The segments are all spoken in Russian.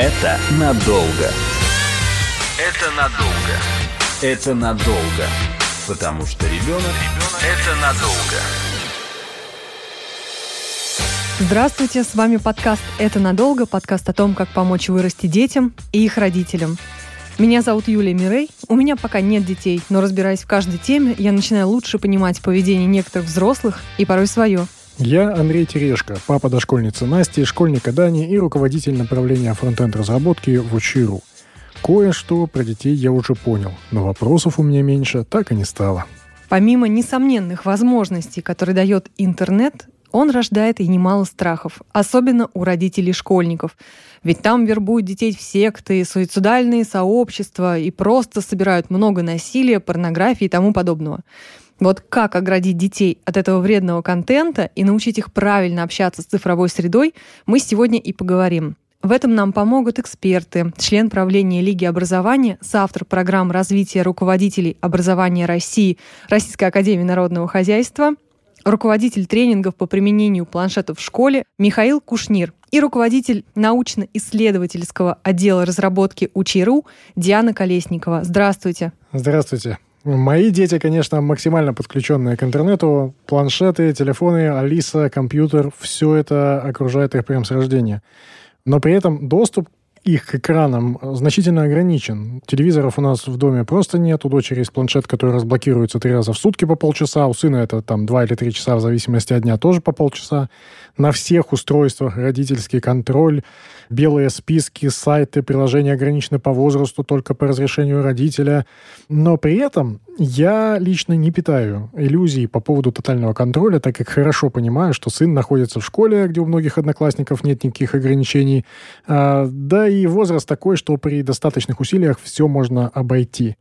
Это надолго. Это надолго. Это надолго. Потому что ребенок – это надолго. Здравствуйте, с вами подкаст «Это надолго», подкаст о том, как помочь вырасти детям и их родителям. Меня зовут Юлия Мирей. У меня пока нет детей, но разбираясь в каждой теме, я начинаю лучше понимать поведение некоторых взрослых и порой свое – я Андрей Терешко, папа дошкольницы Насти, школьника Дани и руководитель направления фронтенд разработки в Учиру. Кое-что про детей я уже понял, но вопросов у меня меньше так и не стало. Помимо несомненных возможностей, которые дает интернет, он рождает и немало страхов, особенно у родителей школьников. Ведь там вербуют детей в секты, суицидальные сообщества и просто собирают много насилия, порнографии и тому подобного. Вот как оградить детей от этого вредного контента и научить их правильно общаться с цифровой средой, мы сегодня и поговорим. В этом нам помогут эксперты, член правления Лиги образования, соавтор программ развития руководителей образования России Российской академии народного хозяйства, руководитель тренингов по применению планшетов в школе Михаил Кушнир и руководитель научно-исследовательского отдела разработки УЧИРУ Диана Колесникова. Здравствуйте. Здравствуйте. Мои дети, конечно, максимально подключенные к интернету. Планшеты, телефоны, Алиса, компьютер – все это окружает их прямо с рождения. Но при этом доступ их к экранам значительно ограничен. Телевизоров у нас в доме просто нет. У дочери есть планшет, который разблокируется три раза в сутки по полчаса. У сына это там два или три часа в зависимости от дня тоже по полчаса. На всех устройствах родительский контроль белые списки, сайты, приложения ограничены по возрасту только по разрешению родителя. Но при этом я лично не питаю иллюзий по поводу тотального контроля, так как хорошо понимаю, что сын находится в школе, где у многих одноклассников нет никаких ограничений. А, да и возраст такой, что при достаточных усилиях все можно обойти.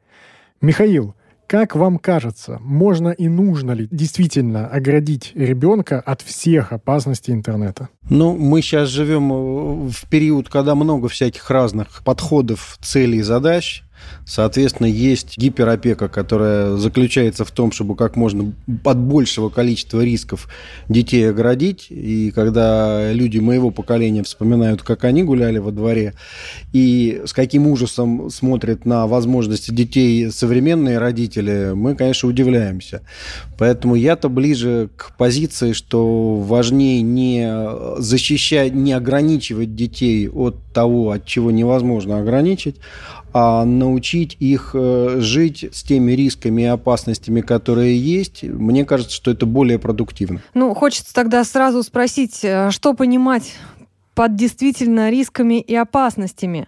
Михаил, как вам кажется, можно и нужно ли действительно оградить ребенка от всех опасностей интернета? Ну, мы сейчас живем э, в период, когда много всяких разных подходов, целей, задач. Соответственно, есть гиперопека, которая заключается в том, чтобы как можно от большего количества рисков детей оградить. И когда люди моего поколения вспоминают, как они гуляли во дворе, и с каким ужасом смотрят на возможности детей современные родители, мы, конечно, удивляемся. Поэтому я-то ближе к позиции, что важнее не защищать, не ограничивать детей от того, от чего невозможно ограничить, а научить их э, жить с теми рисками и опасностями, которые есть, мне кажется, что это более продуктивно. Ну, хочется тогда сразу спросить, э, что понимать под действительно рисками и опасностями?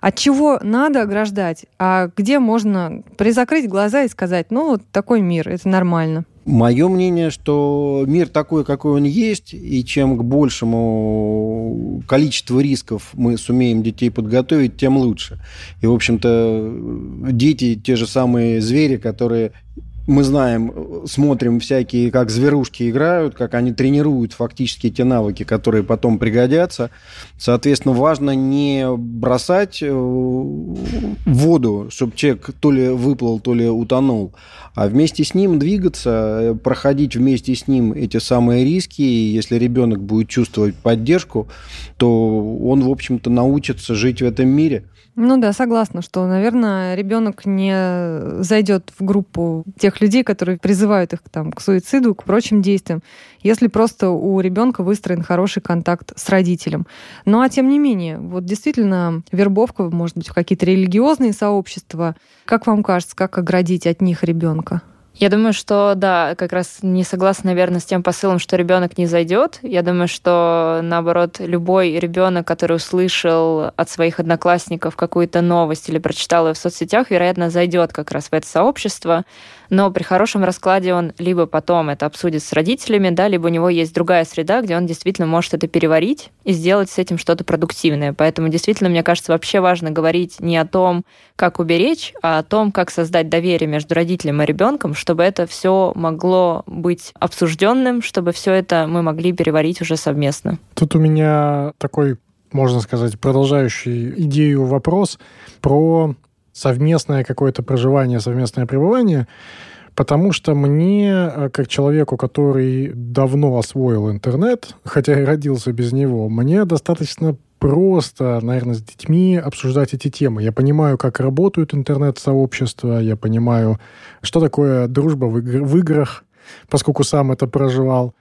От чего надо ограждать, а где можно призакрыть глаза и сказать, ну, вот такой мир, это нормально? Мое мнение, что мир такой, какой он есть, и чем к большему количеству рисков мы сумеем детей подготовить, тем лучше. И, в общем-то, дети те же самые звери, которые мы знаем, смотрим всякие, как зверушки играют, как они тренируют фактически те навыки, которые потом пригодятся. Соответственно, важно не бросать э, воду, чтобы человек то ли выплыл, то ли утонул, а вместе с ним двигаться, э, проходить вместе с ним эти самые риски. И если ребенок будет чувствовать поддержку, то он, в общем-то, научится жить в этом мире – ну да, согласна, что, наверное, ребенок не зайдет в группу тех людей, которые призывают их там, к суициду, к прочим действиям, если просто у ребенка выстроен хороший контакт с родителем. Ну а тем не менее, вот действительно вербовка, может быть, в какие-то религиозные сообщества. Как вам кажется, как оградить от них ребенка? Я думаю, что да, как раз не согласна, наверное, с тем посылом, что ребенок не зайдет. Я думаю, что наоборот, любой ребенок, который услышал от своих одноклассников какую-то новость или прочитал ее в соцсетях, вероятно, зайдет как раз в это сообщество но при хорошем раскладе он либо потом это обсудит с родителями, да, либо у него есть другая среда, где он действительно может это переварить и сделать с этим что-то продуктивное. Поэтому действительно, мне кажется, вообще важно говорить не о том, как уберечь, а о том, как создать доверие между родителем и ребенком, чтобы это все могло быть обсужденным, чтобы все это мы могли переварить уже совместно. Тут у меня такой, можно сказать, продолжающий идею вопрос про совместное какое-то проживание, совместное пребывание, потому что мне, э, как человеку, который давно освоил интернет, хотя и родился без него, мне достаточно просто, наверное, с детьми обсуждать эти темы. Я понимаю, как работают интернет-сообщества, я понимаю, что такое дружба в, игр- в играх, поскольку сам это проживал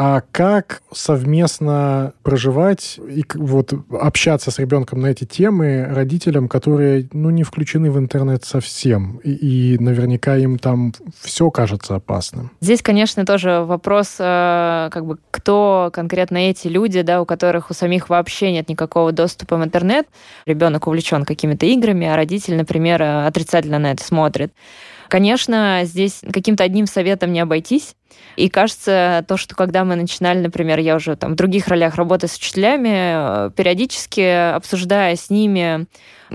а как совместно проживать и вот общаться с ребенком на эти темы родителям, которые ну, не включены в интернет совсем, и, и наверняка им там все кажется опасным? Здесь, конечно, тоже вопрос, э, как бы, кто конкретно эти люди, да, у которых у самих вообще нет никакого доступа в интернет. Ребенок увлечен какими-то играми, а родитель, например, отрицательно на это смотрит. Конечно, здесь каким-то одним советом не обойтись. И кажется, то, что когда мы начинали, например, я уже там в других ролях работы с учителями, э, периодически обсуждая с ними,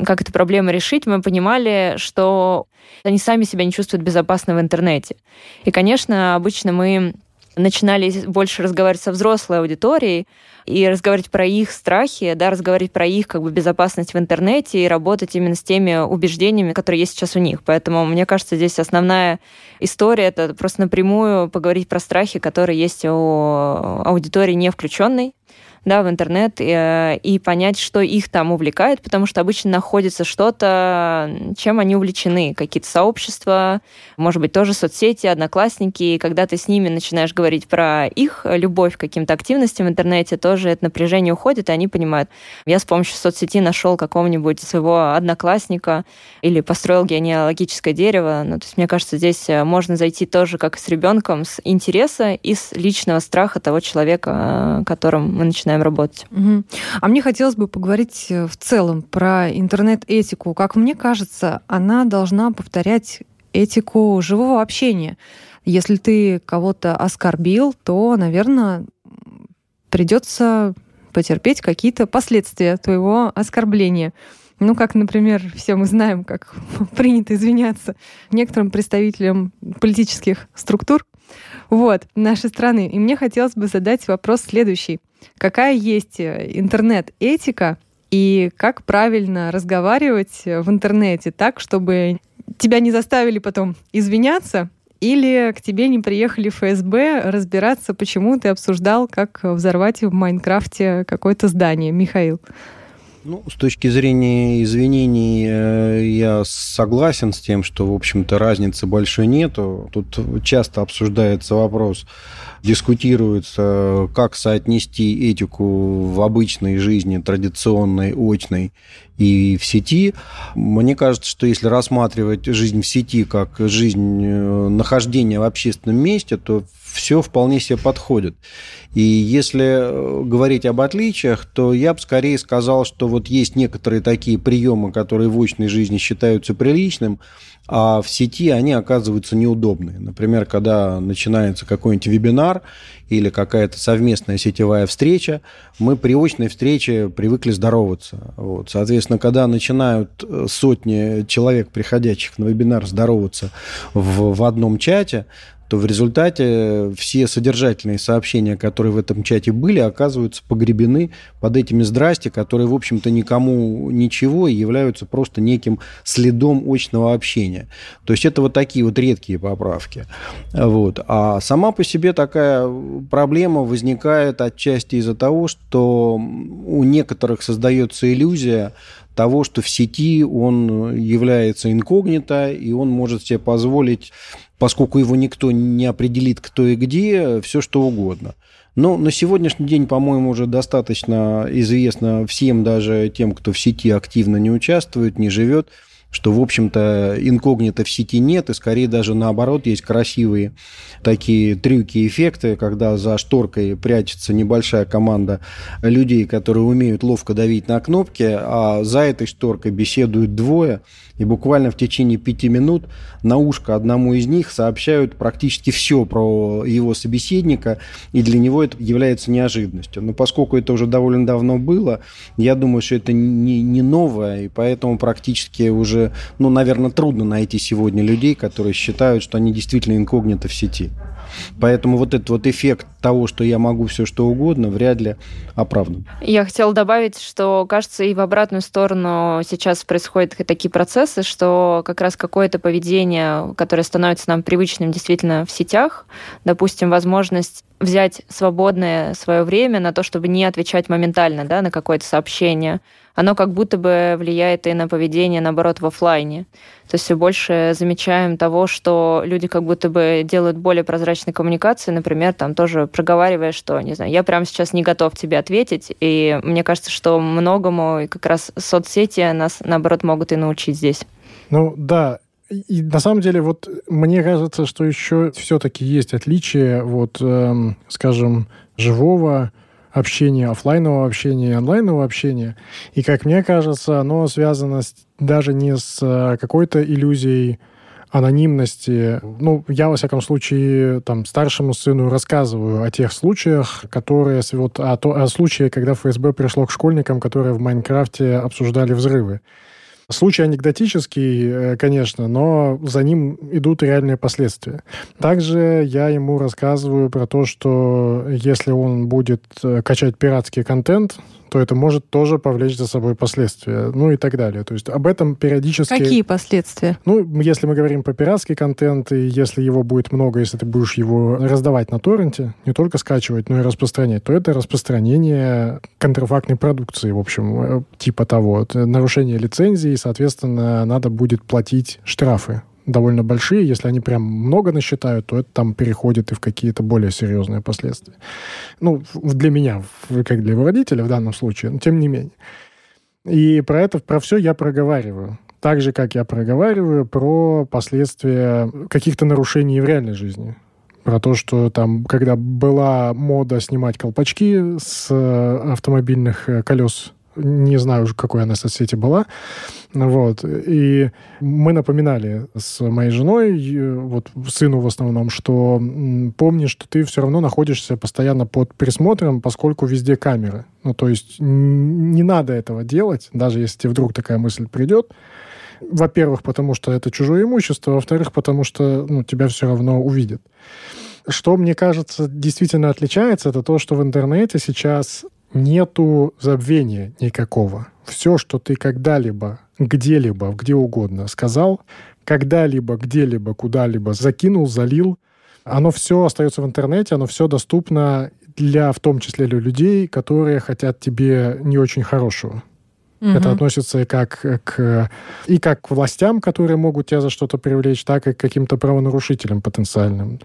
как эту проблему решить, мы понимали, что они сами себя не чувствуют безопасно в интернете. И, конечно, обычно мы начинали больше разговаривать со взрослой аудиторией и разговаривать про их страхи, да, разговаривать про их как бы безопасность в интернете и работать именно с теми убеждениями, которые есть сейчас у них. Поэтому мне кажется, здесь основная история это просто напрямую поговорить про страхи, которые есть у аудитории не включенной, да, в интернет и, э, и понять, что их там увлекает, потому что обычно находится что-то, чем они увлечены, какие-то сообщества, может быть, тоже соцсети, одноклассники, и когда ты с ними начинаешь говорить про их любовь к каким-то активностям в интернете, тоже это напряжение уходит, и они понимают, я с помощью соцсети нашел какого-нибудь своего одноклассника или построил генеалогическое дерево, ну, то есть мне кажется, здесь э, можно зайти тоже как с ребенком с интереса и с личного страха того человека, э, которым мы начинаем начинаем работать. Угу. А мне хотелось бы поговорить э, в целом про интернет-этику. Как мне кажется, она должна повторять этику живого общения. Если ты кого-то оскорбил, то, наверное, придется потерпеть какие-то последствия твоего оскорбления. Ну, как, например, все мы знаем, как принято извиняться некоторым представителям политических структур вот, нашей страны. И мне хотелось бы задать вопрос следующий. Какая есть э, интернет-этика и как правильно разговаривать в интернете так, чтобы тебя не заставили потом извиняться или к тебе не приехали ФСБ разбираться, почему ты обсуждал, как взорвать в Майнкрафте какое-то здание. Михаил. Ну, с точки зрения извинений, э, я согласен с тем, что, в общем-то, разницы большой нету. Тут часто обсуждается вопрос, дискутируется, как соотнести этику в обычной жизни, традиционной, очной и в сети. Мне кажется, что если рассматривать жизнь в сети как жизнь э, нахождения в общественном месте, то все вполне себе подходит. И если э, говорить об отличиях, то я бы скорее сказал, что вот есть некоторые такие приемы, которые в очной жизни считаются приличным, а в сети они оказываются неудобные. Например, когда начинается какой-нибудь вебинар или какая-то совместная сетевая встреча, мы при очной встрече привыкли здороваться. Вот. Соответственно, когда начинают э, сотни человек, приходящих на вебинар, здороваться в, в одном чате, то в результате все содержательные сообщения, которые в этом чате были, оказываются погребены под этими «здрасте», которые, в общем-то, никому ничего и являются просто неким следом очного общения. То есть это вот такие вот редкие поправки. Вот. А сама по себе такая проблема возникает отчасти из-за того, что у некоторых создается иллюзия того, что в сети он является инкогнито, и он может себе позволить поскольку его никто не определит, кто и где, все что угодно. Но на сегодняшний день, по-моему, уже достаточно известно всем, даже тем, кто в сети активно не участвует, не живет, что, в общем-то, инкогнито в сети нет, и скорее даже наоборот есть красивые такие трюки, эффекты, когда за шторкой прячется небольшая команда людей, которые умеют ловко давить на кнопки, а за этой шторкой беседуют двое, и буквально в течение пяти минут на ушко одному из них сообщают практически все про его собеседника, и для него это является неожиданностью. Но поскольку это уже довольно давно было, я думаю, что это не, не новое, и поэтому практически уже, ну, наверное, трудно найти сегодня людей, которые считают, что они действительно инкогнито в сети. Поэтому вот этот вот эффект того, что я могу все что угодно, вряд ли оправдан. Я хотела добавить, что, кажется, и в обратную сторону сейчас происходят такие процессы, кажется, что как раз какое-то поведение, которое становится нам привычным действительно в сетях, допустим, возможность взять свободное свое время на то, чтобы не отвечать моментально да, на какое-то сообщение, оно как будто бы влияет и на поведение, наоборот, в офлайне. То есть все больше замечаем того, что люди как будто бы делают более прозрачные коммуникации, например, там тоже проговаривая, что, не знаю, я прямо сейчас не готов тебе ответить, и мне кажется, что многому как раз соцсети нас, наоборот, могут и научить здесь. Ну да, и на самом деле, вот мне кажется, что еще все-таки есть отличие, вот, эм, скажем, живого общения, офлайнового общения онлайнового общения. И, как мне кажется, оно связано с, даже не с э, какой-то иллюзией анонимности. Ну, я, во всяком случае, там, старшему сыну рассказываю о тех случаях, которые... Вот, о, о случае, когда ФСБ пришло к школьникам, которые в Майнкрафте обсуждали взрывы. Случай анекдотический, э, конечно, но за ним идут реальные последствия. Также я ему рассказываю про то, что если он будет э, качать пиратский контент, то это может тоже повлечь за собой последствия, ну и так далее. То есть об этом периодически... Какие последствия? Ну, если мы говорим про пиратский контент, и если его будет много, если ты будешь его раздавать на торренте, не только скачивать, но и распространять, то это распространение контрафактной продукции, в общем, э, типа того. Это нарушение лицензии, и, соответственно, надо будет платить штрафы довольно большие. Если они прям много насчитают, то это там переходит и в какие-то более серьезные последствия. Ну, для меня, как для его родителя в данном случае, но тем не менее. И про это, про все я проговариваю. Так же, как я проговариваю про последствия каких-то нарушений в реальной жизни. Про то, что там, когда была мода снимать колпачки с э, автомобильных э, колес не знаю уже, какой она соцсети была. Вот. И мы напоминали с моей женой, вот сыну в основном, что помни, что ты все равно находишься постоянно под присмотром, поскольку везде камеры. Ну, то есть не надо этого делать, даже если тебе вдруг такая мысль придет. Во-первых, потому что это чужое имущество, во-вторых, потому что ну, тебя все равно увидят. Что, мне кажется, действительно отличается, это то, что в интернете сейчас нету забвения никакого. Все, что ты когда-либо, где-либо, где угодно сказал, когда-либо, где-либо, куда-либо закинул, залил, оно все остается в интернете, оно все доступно для, в том числе для людей, которые хотят тебе не очень хорошего. Угу. Это относится и как к, и как к властям, которые могут тебя за что-то привлечь, так и к каким-то правонарушителям потенциальным.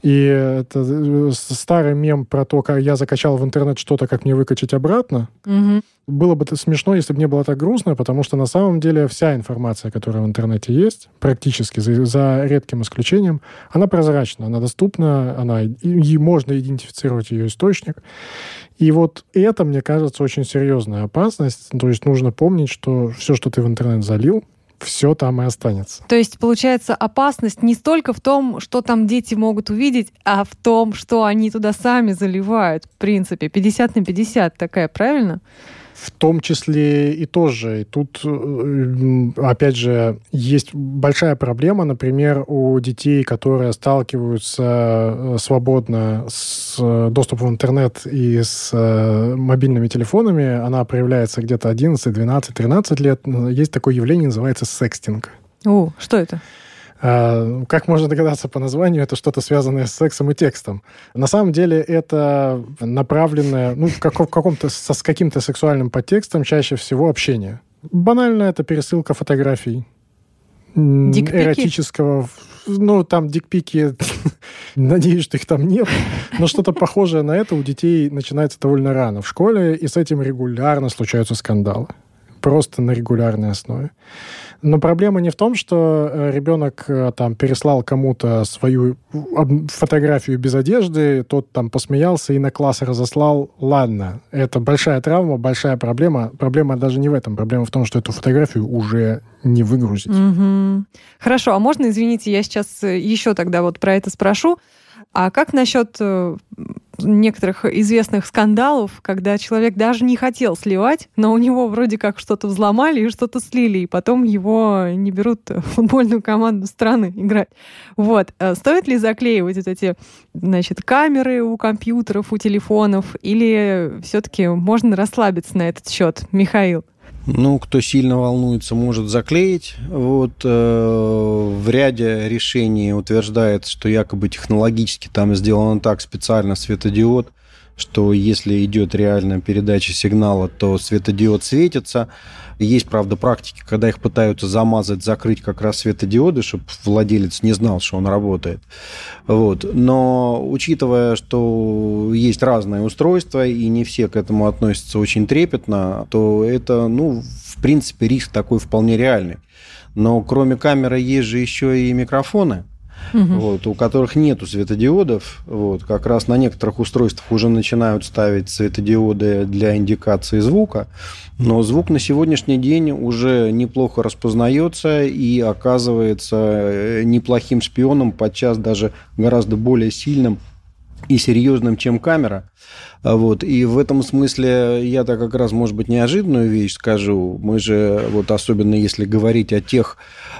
И это э, старый мем про то, как я закачал в интернет что-то, как мне выкачать обратно. Угу. Было бы смешно, если бы не было так грустно, потому что на самом деле вся информация, которая в интернете есть, практически за, за редким исключением, она прозрачна, она доступна, она, и, и можно идентифицировать ее источник. И вот это, мне кажется, очень серьезная опасность. То есть нужно помнить, что все, что ты в интернет залил, все там и останется. То есть, получается, опасность не столько в том, что там дети могут увидеть, а в том, что они туда сами заливают. В принципе, 50 на 50 такая, правильно? В том числе и тоже. И тут, э, опять же, есть большая проблема, например, у детей, которые сталкиваются э, свободно с э, доступом в интернет и с мобильными телефонами, она проявляется где-то 11, 12, 13 лет. Есть такое явление, называется секстинг. О, что это? А, как можно догадаться по названию, это что-то связанное с сексом и текстом. На самом деле это направленное, ну, как, в каком-то, с каким-то сексуальным подтекстом чаще всего общение. Банально это пересылка фотографий. Дикпики? Эротического. Ну, там дикпики, надеюсь, что их там нет. Но что-то похожее на это у детей начинается довольно рано в школе, и с этим регулярно случаются скандалы. Просто на регулярной основе. Но проблема не в том, что э, ребенок э, там переслал кому-то свою фотографию без одежды, тот там посмеялся и на класс разослал. Ладно, это большая травма, большая проблема. Проблема даже не в этом. Проблема в том, что эту фотографию уже не выгрузить. Угу. Хорошо, а можно, извините, я сейчас э, еще тогда вот про это спрошу. А как насчет некоторых известных скандалов, когда человек даже не хотел сливать, но у него вроде как что-то взломали и что-то слили, и потом его не берут в футбольную команду страны играть. Вот. Э, стоит ли заклеивать вот эти значит, камеры у компьютеров, у телефонов, или все-таки можно расслабиться на этот счет, Михаил? Ну, кто сильно волнуется, может заклеить. Вот э, в ряде решений утверждается, что якобы технологически там сделано так специально светодиод, что если идет реальная передача сигнала, то светодиод светится. Есть, правда, практики, когда их пытаются замазать, закрыть как раз светодиоды, чтобы владелец не знал, что он работает. Вот. Но учитывая, что есть разные устройства, и не все к этому относятся очень трепетно, то это, ну, в принципе, риск такой вполне реальный. Но кроме камеры есть же еще и микрофоны угу. вот, у которых нету светодиодов. Вот, как раз на некоторых устройствах уже начинают ставить светодиоды для индикации звука. Но звук на сегодняшний день уже неплохо распознается и оказывается э, неплохим шпионом, подчас даже гораздо более сильным и серьезным, чем камера. Вот. И в этом смысле я так как раз, может быть, неожиданную вещь скажу. Мы же, вот особенно если говорить о тех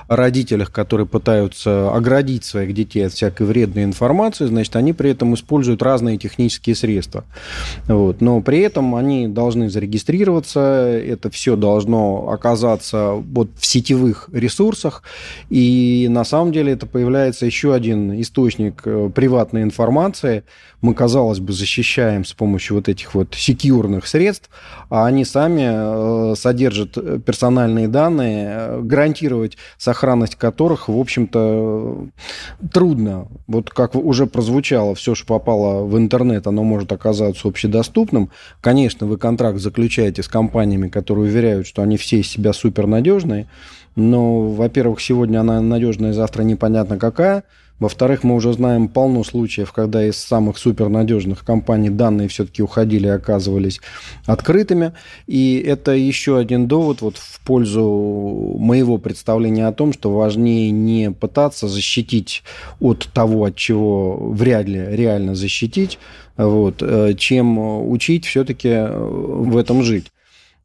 родителях, которые пытаются оградить своих детей от всякой вредной информации, значит, они при этом используют разные технические средства. Вот. Но при этом они должны зарегистрироваться, это все должно оказаться вот в сетевых ресурсах, и на самом деле это появляется еще один источник э, приватной информации. Мы, казалось бы, защищаем с помощью вот этих вот секьюрных средств, а они сами э, содержат персональные данные, э, гарантировать которых, в общем-то, трудно. Вот как уже прозвучало, все, что попало в интернет, оно может оказаться общедоступным. Конечно, вы контракт заключаете с компаниями, которые уверяют, что они все из себя супернадежные, но, во-первых, сегодня она надежная, завтра непонятно какая – во-вторых, мы уже знаем полно случаев, когда из самых супернадежных компаний данные все-таки уходили и оказывались открытыми. И это еще один довод вот в пользу моего представления о том, что важнее не пытаться защитить от того, от чего вряд ли реально защитить, вот, э, чем учить все-таки э, в этом жить.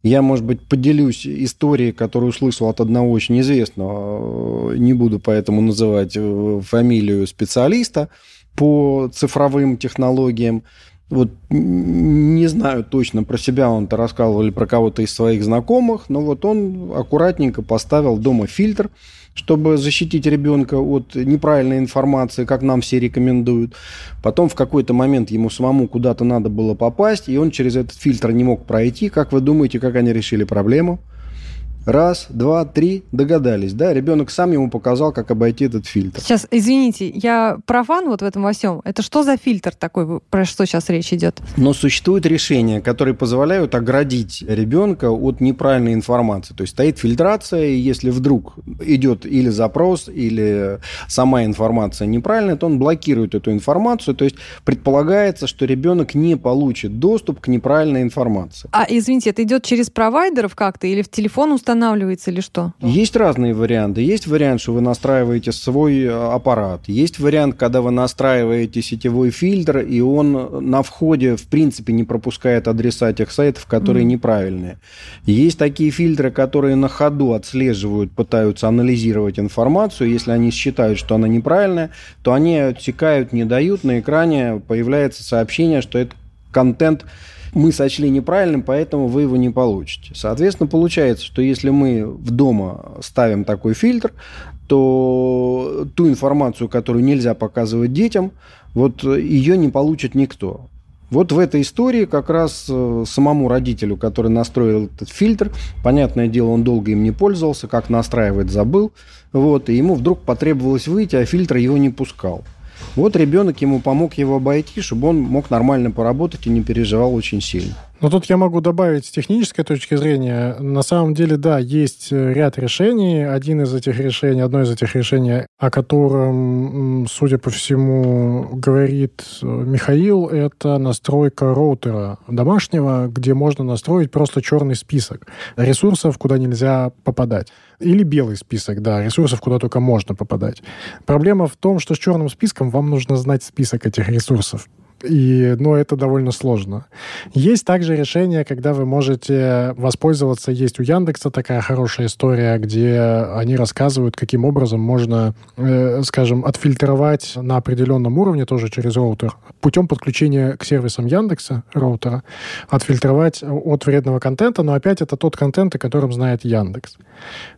Я, может быть, поделюсь историей, которую услышал от одного очень известного, не буду поэтому называть э, фамилию специалиста по цифровым технологиям. Вот не знаю точно про себя, он-то рассказывал или про кого-то из своих знакомых, но вот он аккуратненько поставил дома фильтр, чтобы защитить ребенка от неправильной информации, как нам все рекомендуют. Потом в какой-то момент ему самому куда-то надо было попасть, и он через этот фильтр не мог пройти. Как вы думаете, как они решили проблему? Раз, два, три, догадались, да? Ребенок сам ему показал, как обойти этот фильтр. Сейчас, извините, я профан вот в этом во всем. Это что за фильтр такой, про что сейчас речь идет? Но существуют решения, которые позволяют оградить ребенка от неправильной информации. То есть стоит фильтрация, и если вдруг идет или запрос, или сама информация неправильная, то он блокирует эту информацию. То есть предполагается, что ребенок не получит доступ к неправильной информации. А, извините, это идет через провайдеров как-то или в телефон установлено? Устанавливается или что? Есть разные варианты. Есть вариант, что вы настраиваете свой э, аппарат. Есть вариант, когда вы настраиваете сетевой фильтр, и он на входе, в принципе, не пропускает адреса тех сайтов, которые mm. неправильные. Есть такие фильтры, которые на ходу отслеживают, пытаются анализировать информацию. Если они считают, что она неправильная, то они отсекают, не дают. На экране появляется сообщение, что это контент мы сочли неправильным, поэтому вы его не получите. Соответственно, получается, что если мы в дома ставим такой фильтр, то ту информацию, которую нельзя показывать детям, вот ее не получит никто. Вот в этой истории как раз э, самому родителю, который настроил этот фильтр, понятное дело, он долго им не пользовался, как настраивать забыл, вот, и ему вдруг потребовалось выйти, а фильтр его не пускал. Вот ребенок ему помог его обойти, чтобы он мог нормально поработать и не переживал очень сильно. Но тут я могу добавить с технической точки зрения. На самом деле, да, есть э, ряд решений. Один из этих решений, одно из этих решений, о котором, судя по всему, говорит э, Михаил, это настройка роутера домашнего, где можно настроить просто черный список ресурсов, куда нельзя попадать. Или белый список, да, ресурсов, куда только можно попадать. Проблема в том, что с черным списком вам нужно знать список этих ресурсов И, ну, это довольно сложно. Есть также решение, когда вы можете воспользоваться, есть у Яндекса такая хорошая история, где они рассказывают, каким образом можно, э, скажем, отфильтровать на определенном уровне, тоже через роутер, путем подключения к сервисам Яндекса, роутера, отфильтровать от вредного контента, но опять это тот контент, о котором знает Яндекс.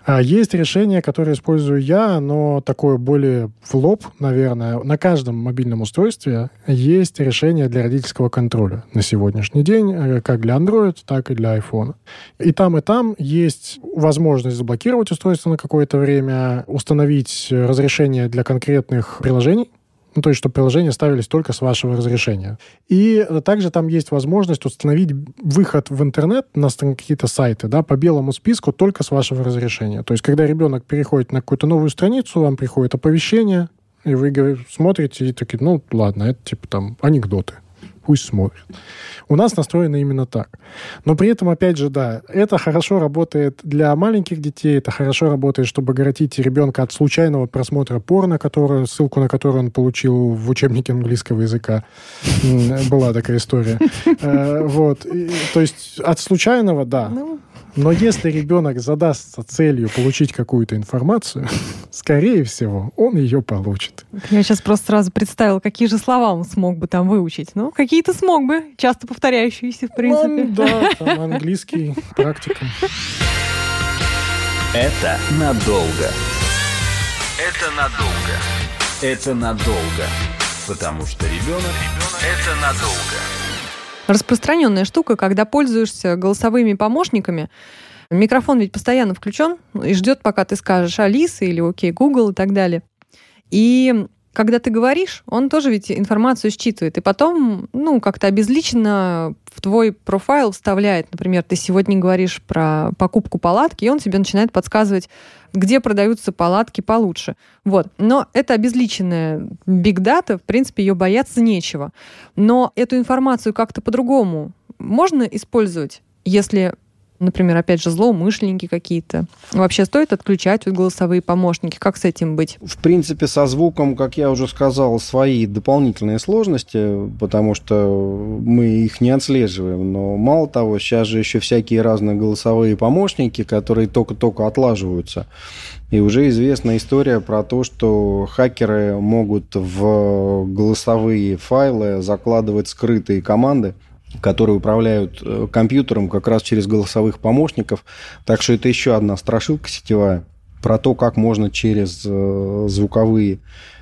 А есть решение, которое использую я, но такое более в лоб, наверное. На каждом мобильном устройстве есть решение для родительского контроля на сегодняшний день, э, как для Android, так и для iPhone. И там, и там есть возможность заблокировать устройство на какое-то время, установить разрешение для конкретных приложений, ну, то есть, чтобы приложения ставились только с вашего разрешения. И также там есть возможность установить выход в интернет на какие-то сайты, да, по белому списку только с вашего разрешения. То есть, когда ребенок переходит на какую-то новую страницу, вам приходит оповещение, и вы смотрите и такие, ну, ладно, это типа там анекдоты пусть смотрят. У нас настроено именно так. Но при этом, опять же, да, это хорошо работает для маленьких детей, это хорошо работает, чтобы огородить ребенка от случайного просмотра порно, который, ссылку на который он получил в учебнике английского языка. Была такая история. Э, вот. То есть от случайного, да. Ну, но если ребенок задастся целью получить какую-то информацию, скорее всего, он ее получит. Я сейчас просто сразу представил, какие же слова он смог бы там выучить. Ну, какие-то смог бы, часто повторяющиеся, в принципе. Ну, да, там английский практикум. Это надолго. Это надолго. Это надолго. Потому что ребенок, ребенок это надолго распространенная штука, когда пользуешься голосовыми помощниками, микрофон ведь постоянно включен и ждет, пока ты скажешь Алиса или Окей, Google и так далее. И когда ты говоришь, он тоже ведь информацию считывает. И потом, ну, как-то обезличенно в твой профайл вставляет. Например, ты сегодня говоришь про покупку палатки, и он тебе начинает подсказывать, где продаются палатки получше. Вот. Но это обезличенная бигдата, в принципе, ее бояться нечего. Но эту информацию как-то по-другому можно использовать, если например, опять же, злоумышленники какие-то. Вообще стоит отключать вот голосовые помощники? Как с этим быть? В принципе, со звуком, как я уже сказал, свои дополнительные сложности, потому что мы их не отслеживаем. Но мало того, сейчас же еще всякие разные голосовые помощники, которые только-только отлаживаются. И уже известна история про то, что хакеры могут в голосовые файлы закладывать скрытые команды, которые управляют э, компьютером как раз через голосовых помощников. Так что это еще одна страшилка сетевая про то, как можно через э, звуковые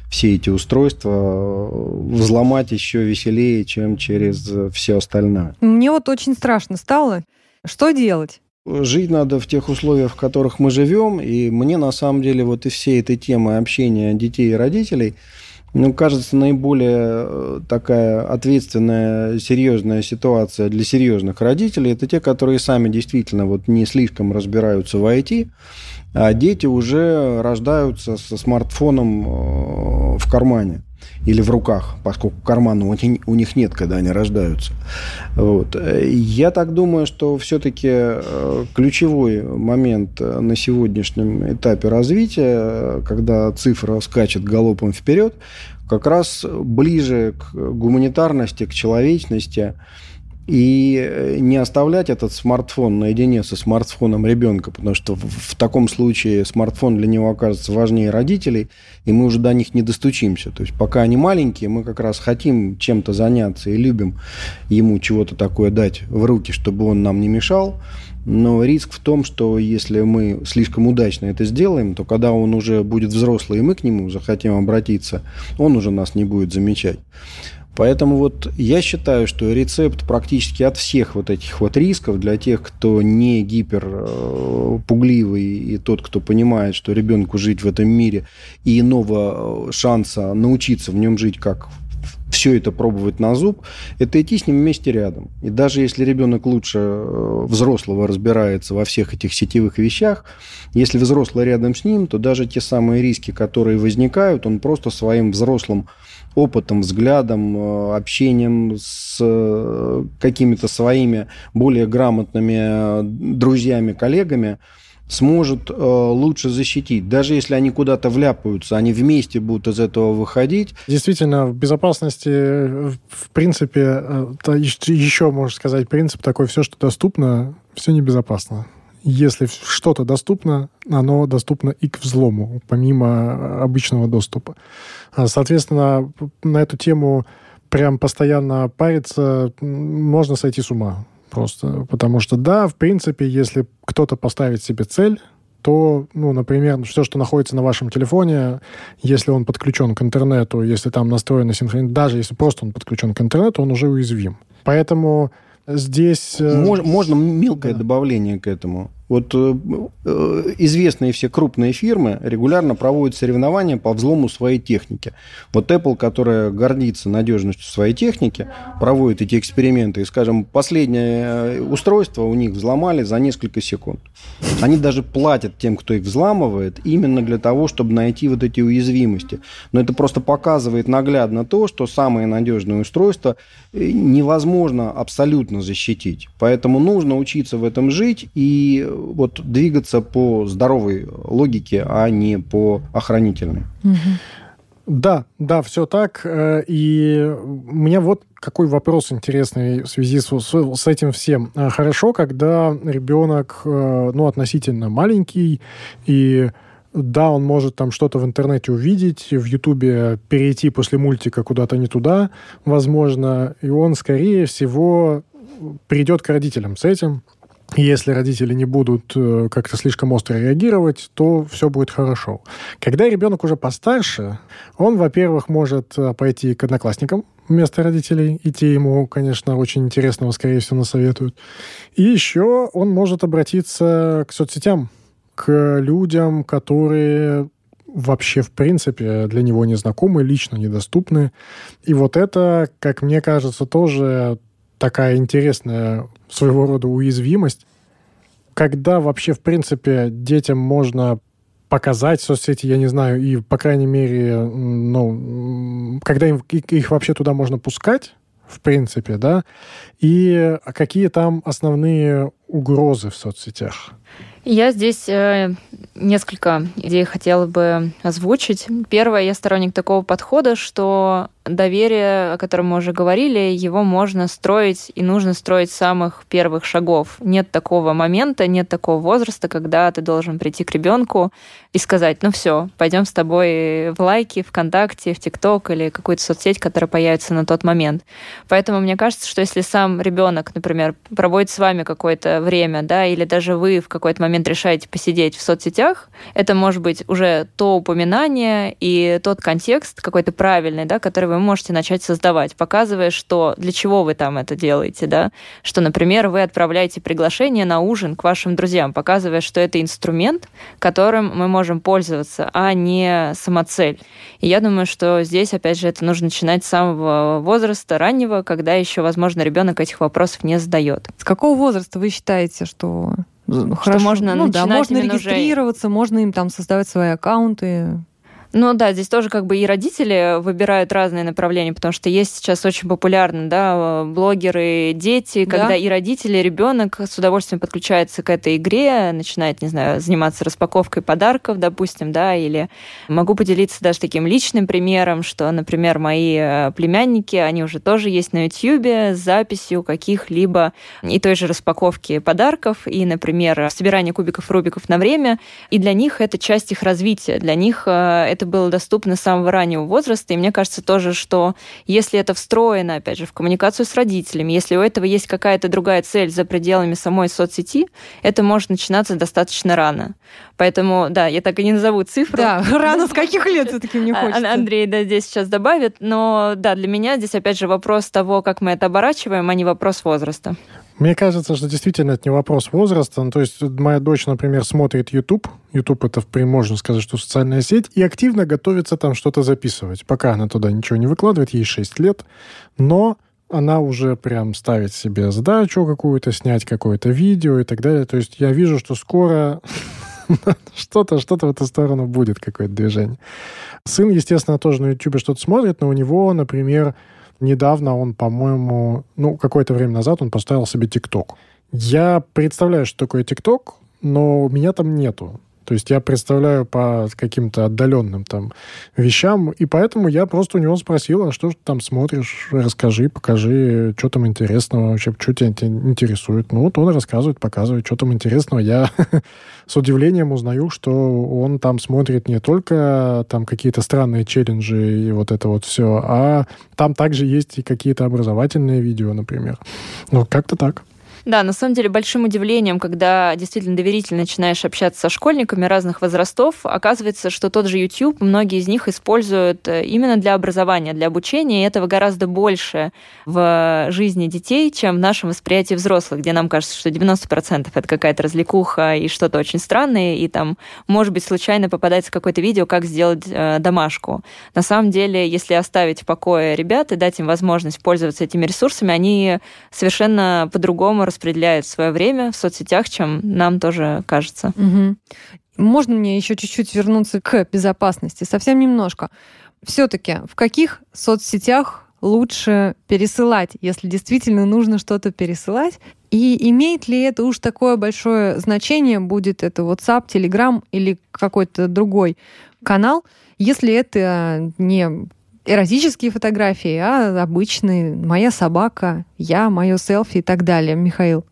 все эти устройства э, взломать еще веселее, чем через все остальное. Мне вот очень страшно стало. Что делать? Жить надо в тех условиях, в которых мы живем, и мне на самом деле вот и всей этой темы общения детей и родителей – ну, кажется, наиболее э, такая ответственная, серьезная ситуация для серьезных родителей это те, которые сами действительно вот не слишком разбираются в IT, а дети уже рождаются со смартфоном э, в кармане или в руках, поскольку кармана у них нет, когда они рождаются. Вот. Я так думаю, что все-таки э, ключевой момент на сегодняшнем этапе развития, когда цифра скачет галопом вперед, как раз ближе к гуманитарности, к человечности, и э, не оставлять этот смартфон наедине со смартфоном ребенка, потому что в, в таком случае смартфон для него окажется важнее родителей, и мы уже до них не достучимся. То есть пока они маленькие, мы как раз хотим чем-то заняться и любим ему чего-то такое дать в руки, чтобы он нам не мешал. Но риск в том, что если мы слишком удачно это сделаем, то когда он уже будет взрослый, и мы к нему захотим обратиться, он уже нас не будет замечать. Поэтому вот я считаю, что рецепт практически от всех вот этих вот рисков для тех, кто не гиперпугливый э, и тот, кто понимает, что ребенку жить в этом мире и иного э, шанса научиться в нем жить как все это пробовать на зуб, это идти с ним вместе рядом. И даже если ребенок лучше э, взрослого разбирается во всех этих сетевых вещах, если взрослый рядом с ним, то даже те самые риски, которые возникают, он просто своим взрослым опытом, взглядом, э, общением с э, какими-то своими более грамотными друзьями, коллегами, сможет э, лучше защитить. Даже если они куда-то вляпаются, они вместе будут из этого выходить. Действительно, в безопасности, в принципе, э, еще, можно сказать, принцип такой, все, что доступно, все небезопасно. Если что-то доступно, оно доступно и к взлому, помимо обычного доступа. А, соответственно, на эту тему прям постоянно париться можно сойти с ума просто. Потому что, да, в принципе, если кто-то поставит себе цель, то, ну, например, все, что находится на вашем телефоне, если он подключен к интернету, если там настроена синхронизация, даже если просто он подключен к интернету, он уже уязвим. Поэтому здесь... Э, Мож, можно мелкое да. добавление к этому. Вот э, э, известные все крупные фирмы регулярно проводят соревнования по взлому своей техники. Вот Apple, которая гордится надежностью своей техники, проводит эти эксперименты. И, скажем, последнее э, устройство у них взломали за несколько секунд. Они даже платят тем, кто их взламывает, именно для того, чтобы найти вот эти уязвимости. Но это просто показывает наглядно то, что самые надежные устройства невозможно абсолютно защитить. Поэтому нужно учиться в этом жить и вот двигаться по здоровой логике, а не по охранительной. Да, да, все так. Э, и у меня вот какой вопрос интересный в связи с, с, с этим всем. Э, хорошо, когда ребенок, э, ну, относительно маленький, и да, он может там что-то в интернете увидеть, в Ютубе перейти после мультика куда-то не туда, возможно, и он, скорее всего, придет к родителям с этим, если родители не будут э, как-то слишком остро реагировать, то все будет хорошо. Когда ребенок уже постарше, он, во-первых, может э, пойти к одноклассникам вместо родителей, и те ему, конечно, очень интересного, скорее всего, насоветуют. И еще он может обратиться к соцсетям, к людям, которые вообще, в принципе, для него незнакомы, лично недоступны. И вот это, как мне кажется, тоже такая интересная своего рода уязвимость. Когда вообще, в принципе, детям можно показать соцсети, я не знаю, и, по крайней мере, ну, когда им, их вообще туда можно пускать, в принципе, да, и какие там основные угрозы в соцсетях? Я здесь э, несколько идей хотела бы озвучить. Первое, я сторонник такого подхода, что доверие, о котором мы уже говорили, его можно строить и нужно строить с самых первых шагов. Нет такого момента, нет такого возраста, когда ты должен прийти к ребенку и сказать, ну все, пойдем с тобой в лайки, ВКонтакте, в ТикТок или какую-то соцсеть, которая появится на тот момент. Поэтому мне кажется, что если сам ребенок, например, проводит с вами какое-то время, да, или даже вы в какой-то момент решаете посидеть в соцсетях, это может быть уже то упоминание и тот контекст какой-то правильный, да, который вы можете начать создавать, показывая, что для чего вы там это делаете, да, что, например, вы отправляете приглашение на ужин к вашим друзьям, показывая, что это инструмент, которым мы можем пользоваться, а не самоцель. И я думаю, что здесь, опять же, это нужно начинать с самого возраста раннего, когда еще, возможно, ребенок этих вопросов не задает. С какого возраста вы считаете, что Хорошо. можно ну, да, можно регистрироваться, уже... можно им там создавать свои аккаунты. Ну да, здесь тоже как бы и родители выбирают разные направления, потому что есть сейчас очень популярно, да, блогеры, дети, да. когда и родители, и ребенок с удовольствием подключается к этой игре, начинает, не знаю, заниматься распаковкой подарков, допустим, да, или могу поделиться даже таким личным примером, что, например, мои э, племянники, они уже тоже есть на YouTube с записью каких-либо и той же распаковки подарков, и, например, собирание кубиков Рубиков на время, и для них это часть их развития, для них это это было доступно с самого раннего возраста. И мне кажется тоже, что если это встроено, опять же, в коммуникацию с родителями, если у этого есть какая-то другая цель за пределами самой соцсети, это может начинаться достаточно рано. Поэтому, да, я так и не назову цифру. Да, рано с каких лет все-таки мне а, хочется. Андрей, да, здесь сейчас добавит. Но, да, для меня здесь, опять же, вопрос того, как мы это оборачиваем, а не вопрос возраста. Мне кажется, что действительно это не вопрос возраста. Ну, то есть моя дочь, например, смотрит YouTube. YouTube это, можно сказать, что социальная сеть. И активно готовится там что-то записывать. Пока она туда ничего не выкладывает, ей 6 лет. Но она уже прям ставит себе задачу какую-то, снять какое-то видео и так далее. То есть я вижу, что скоро что-то, что-то в эту сторону будет, какое-то движение. Сын, естественно, тоже на YouTube что-то смотрит, но у него, например, недавно он, по-моему, ну, какое-то время назад он поставил себе ТикТок. Я представляю, что такое ТикТок, но меня там нету. То есть я представляю по каким-то отдаленным там вещам, и поэтому я просто у него спросил, а что же ты там смотришь, расскажи, покажи, что там интересного вообще, что тебя интересует. Ну вот он рассказывает, показывает, что там интересного. Я с удивлением узнаю, что он там смотрит не только там какие-то странные челленджи и вот это вот все, а там также есть и какие-то образовательные видео, например. Ну, как-то так. Да, на самом деле большим удивлением, когда действительно доверительно начинаешь общаться со школьниками разных возрастов, оказывается, что тот же YouTube, многие из них используют э, именно для образования, для обучения, и этого гораздо больше в жизни детей, чем в нашем восприятии взрослых, где нам кажется, что 90% это какая-то развлекуха и что-то очень странное, и там, может быть, случайно попадается какое-то видео, как сделать э, домашку. На самом деле, если оставить в покое ребят и дать им возможность пользоваться этими ресурсами, они совершенно по-другому распределяет свое время в соцсетях, чем нам тоже кажется. Угу. Можно мне еще чуть-чуть вернуться к безопасности? Совсем немножко. Все-таки в каких соцсетях лучше пересылать, если действительно нужно что-то пересылать? И имеет ли это уж такое большое значение, будет это WhatsApp, Telegram или какой-то другой канал, если это не эротические фотографии, а обычные «моя собака», «я», «мое селфи» и так далее. Михаил?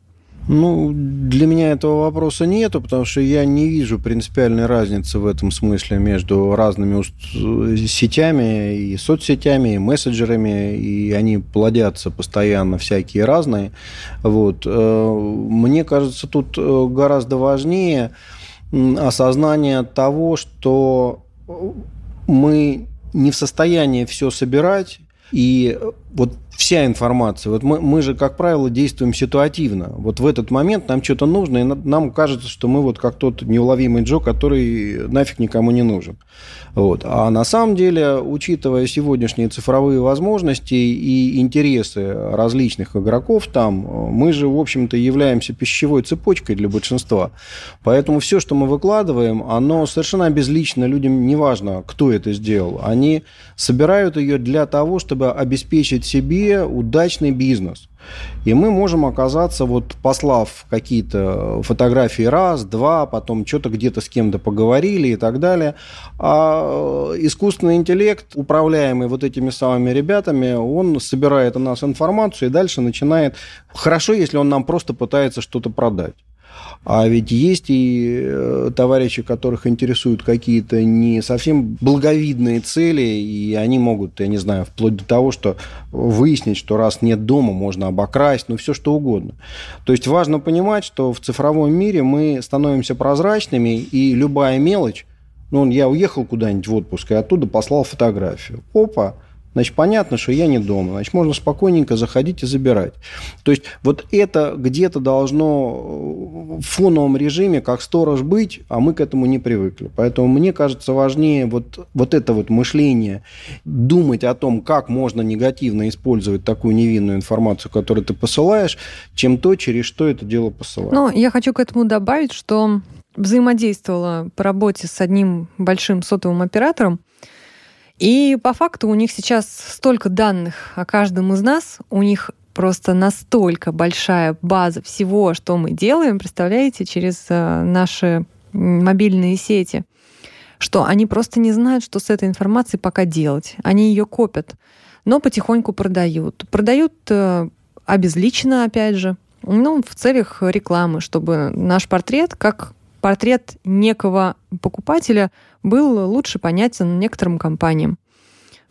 Ну, для меня этого вопроса нету, потому что я не вижу принципиальной разницы в этом смысле между разными сетями и соцсетями, и мессенджерами, и они плодятся постоянно всякие разные. Вот. Э, мне кажется, тут э, гораздо важнее осознание того, что мы не в состоянии все собирать, и вот вся информация. Вот мы, мы же, как правило, действуем ситуативно. Вот в этот момент нам что-то нужно, и нам кажется, что мы вот как тот неуловимый Джо, который нафиг никому не нужен. Вот. А на самом деле, учитывая сегодняшние цифровые возможности и интересы различных игроков там, мы же, в общем-то, являемся пищевой цепочкой для большинства. Поэтому все, что мы выкладываем, оно совершенно безлично. Людям не важно, кто это сделал. Они собирают ее для того, чтобы обеспечить себе удачный бизнес. И мы можем оказаться, вот послав какие-то фотографии раз, два, потом что-то где-то с кем-то поговорили и так далее. А э, искусственный интеллект, управляемый вот этими самыми ребятами, он собирает у нас информацию и дальше начинает... Хорошо, если он нам просто пытается что-то продать. А ведь есть и э, товарищи, которых интересуют какие-то не совсем благовидные цели, и они могут, я не знаю, вплоть до того, что выяснить, что раз нет дома, можно обокрасть, ну все что угодно. То есть важно понимать, что в цифровом мире мы становимся прозрачными, и любая мелочь, ну, я уехал куда-нибудь в отпуск и оттуда послал фотографию. Опа, значит, понятно, что я не дома, значит, можно спокойненько заходить и забирать. То есть вот это где-то должно в фоновом режиме как сторож быть, а мы к этому не привыкли. Поэтому мне кажется важнее вот, вот это вот мышление, думать о том, как можно негативно использовать такую невинную информацию, которую ты посылаешь, чем то, через что это дело посылать. Ну, я хочу к этому добавить, что взаимодействовала по работе с одним большим сотовым оператором, и по факту у них сейчас столько данных о каждом из нас, у них просто настолько большая база всего, что мы делаем, представляете, через э, наши мобильные сети, что они просто не знают, что с этой информацией пока делать. Они ее копят, но потихоньку продают. Продают э, обезличенно, опять же, ну, в целях рекламы, чтобы наш портрет, как портрет некого покупателя был лучше понятен некоторым компаниям.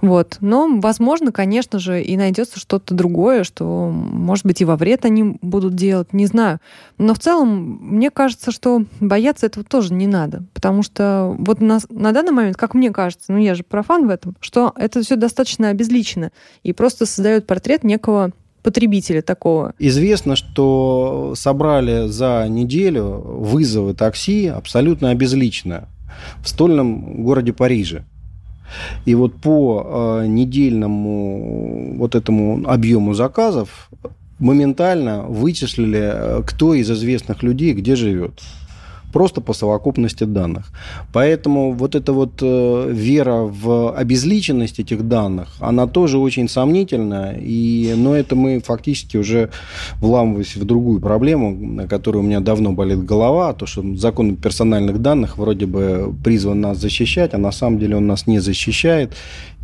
Вот. Но, возможно, конечно же, и найдется что-то другое, что, может быть, и во вред они будут делать, не знаю. Но в целом, мне кажется, что бояться этого тоже не надо. Потому что вот на, на данный момент, как мне кажется, ну я же профан в этом, что это все достаточно обезличено и просто создает портрет некого потребителя такого? Известно, что собрали за неделю вызовы такси абсолютно обезлично в стольном городе Париже. И вот по э, недельному вот этому объему заказов моментально вычислили, э, кто из известных людей где живет просто по совокупности данных. Поэтому вот эта вот э, вера в обезличенность этих данных, она тоже очень сомнительна, и, но это мы фактически уже вламываясь в другую проблему, на которую у меня давно болит голова, то, что закон персональных данных вроде бы призван нас защищать, а на самом деле он нас не защищает,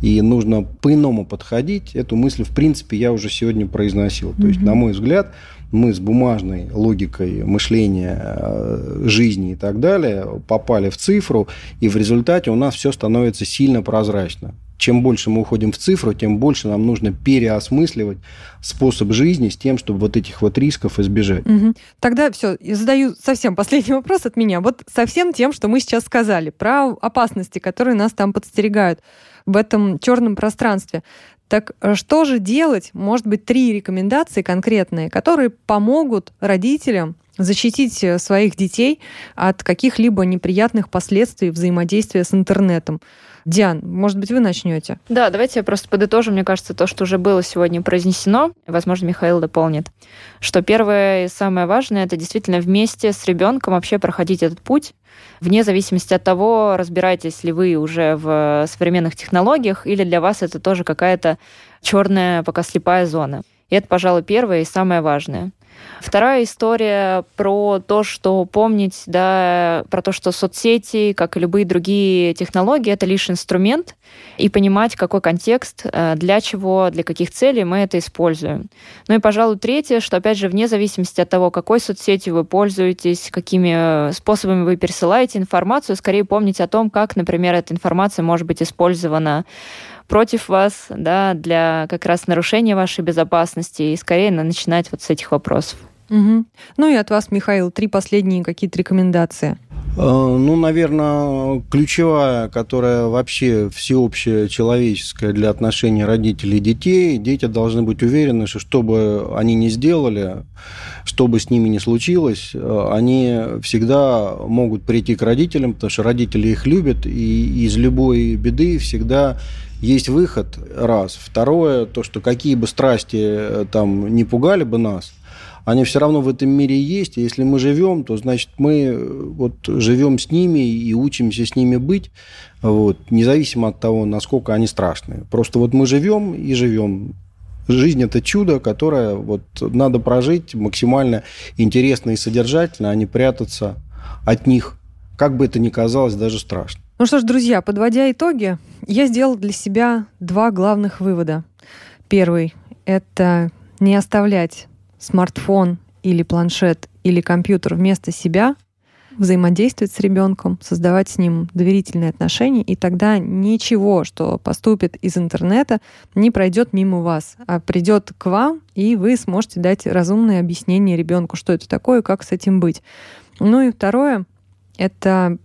и нужно по-иному подходить. Эту мысль, в принципе, я уже сегодня произносил. Mm-hmm. То есть, на мой взгляд, мы с бумажной логикой мышления, э, жизни и так далее попали в цифру, и в результате у нас все становится сильно прозрачно. Чем больше мы уходим в цифру, тем больше нам нужно переосмысливать способ жизни с тем, чтобы вот этих вот рисков избежать. Угу. Тогда все, задаю совсем последний вопрос от меня. Вот совсем тем, что мы сейчас сказали, про опасности, которые нас там подстерегают в этом черном пространстве. Так э, что же делать? Может быть, три рекомендации конкретные, которые помогут родителям защитить э, своих детей от каких-либо неприятных последствий взаимодействия с интернетом. Диан, может быть, вы начнете? Да, давайте я просто подытожу. Мне кажется, то, что уже было сегодня произнесено, возможно, Михаил дополнит, что первое и самое важное, это действительно вместе с ребенком вообще проходить этот путь, вне зависимости от того, разбираетесь ли вы уже в современных технологиях, или для вас это тоже какая-то черная, пока слепая зона. И это, пожалуй, первое и самое важное. Вторая история про то, что помнить, да, про то, что соцсети, как и любые другие технологии, это лишь инструмент, и понимать, какой контекст, э, для чего, для каких целей мы это используем. Ну и, пожалуй, третье, что, опять же, вне зависимости от того, какой соцсетью вы пользуетесь, какими способами вы пересылаете информацию, скорее помните о том, как, например, эта информация может быть использована против вас, да, для как раз нарушения вашей безопасности, и скорее начинать вот с этих вопросов. Угу. Ну и от вас, Михаил, три последние какие-то рекомендации. Э, ну, наверное, ключевая, которая вообще всеобщая, человеческая для отношений родителей и детей, дети должны быть уверены, что что бы они ни сделали, что бы с ними ни случилось, э, они всегда могут прийти к родителям, потому что родители их любят, и из любой беды всегда есть выход, раз. Второе, то, что какие бы страсти э, там не пугали бы нас, они все равно в этом мире есть. И если мы живем, то значит мы э, вот живем с ними и учимся с ними быть, вот, независимо от того, насколько они страшные. Просто вот мы живем и живем. Жизнь – это чудо, которое вот надо прожить максимально интересно и содержательно, а не прятаться от них, как бы это ни казалось даже страшно. Ну что ж, друзья, подводя итоги, я сделал для себя два главных вывода. Первый — это не оставлять смартфон или планшет или компьютер вместо себя, взаимодействовать с ребенком, создавать с ним доверительные отношения, и тогда ничего, что поступит из интернета, не пройдет мимо вас, а придет к вам, и вы сможете дать разумное объяснение ребенку, что это такое, как с этим быть. Ну и второе, это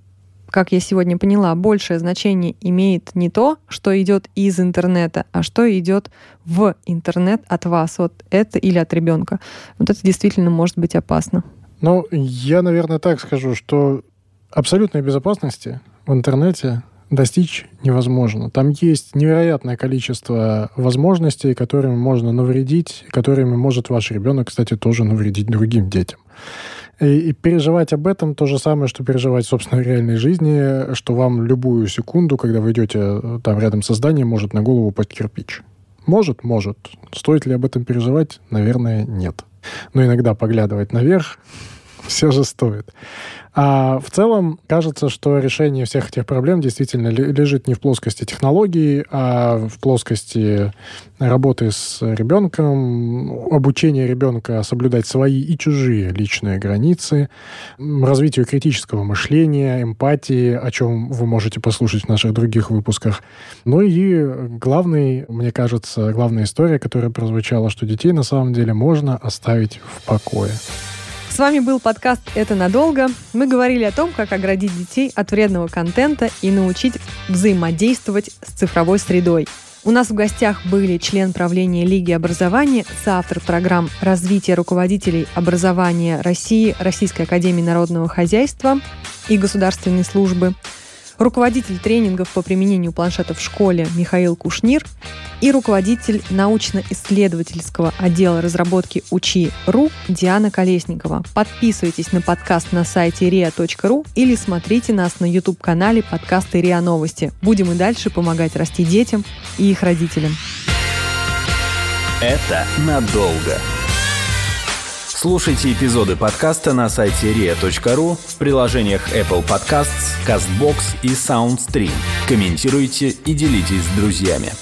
как я сегодня поняла, большее значение имеет не то, что идет из интернета, а что идет в интернет от вас, вот это или от ребенка. Вот это действительно может быть опасно. Ну, я, наверное, так скажу, что абсолютной безопасности в интернете достичь невозможно. Там есть невероятное количество возможностей, которыми можно навредить, которыми может ваш ребенок, кстати, тоже навредить другим детям. И, и переживать об этом то же самое, что переживать в собственной реальной жизни, что вам любую секунду, когда вы идете э, там рядом со зданием, может на голову упасть кирпич. Может, может. Стоит ли об этом переживать? Наверное, нет. Но иногда поглядывать наверх все же стоит. А в целом кажется, что решение всех этих проблем действительно лежит не в плоскости технологий, а в плоскости работы с ребенком, обучения ребенка соблюдать свои и чужие личные границы, развитию критического мышления, эмпатии, о чем вы можете послушать в наших других выпусках. Ну и главный, мне кажется, главная история, которая прозвучала, что детей на самом деле можно оставить в покое. С вами был подкаст «Это надолго». Мы говорили о том, как оградить детей от вредного контента и научить взаимодействовать с цифровой средой. У нас в гостях были член правления Лиги образования, соавтор программ развития руководителей образования России, Российской академии народного хозяйства и государственной службы, руководитель тренингов по применению планшета в школе Михаил Кушнир и руководитель научно-исследовательского отдела разработки УЧИ.ру Диана Колесникова. Подписывайтесь на подкаст на сайте ria.ru или смотрите нас на YouTube-канале подкаста РИА Новости. Будем и дальше помогать расти детям и их родителям. Это надолго. Слушайте эпизоды подкаста на сайте ria.ru в приложениях Apple Podcasts, CastBox и SoundStream. Комментируйте и делитесь с друзьями.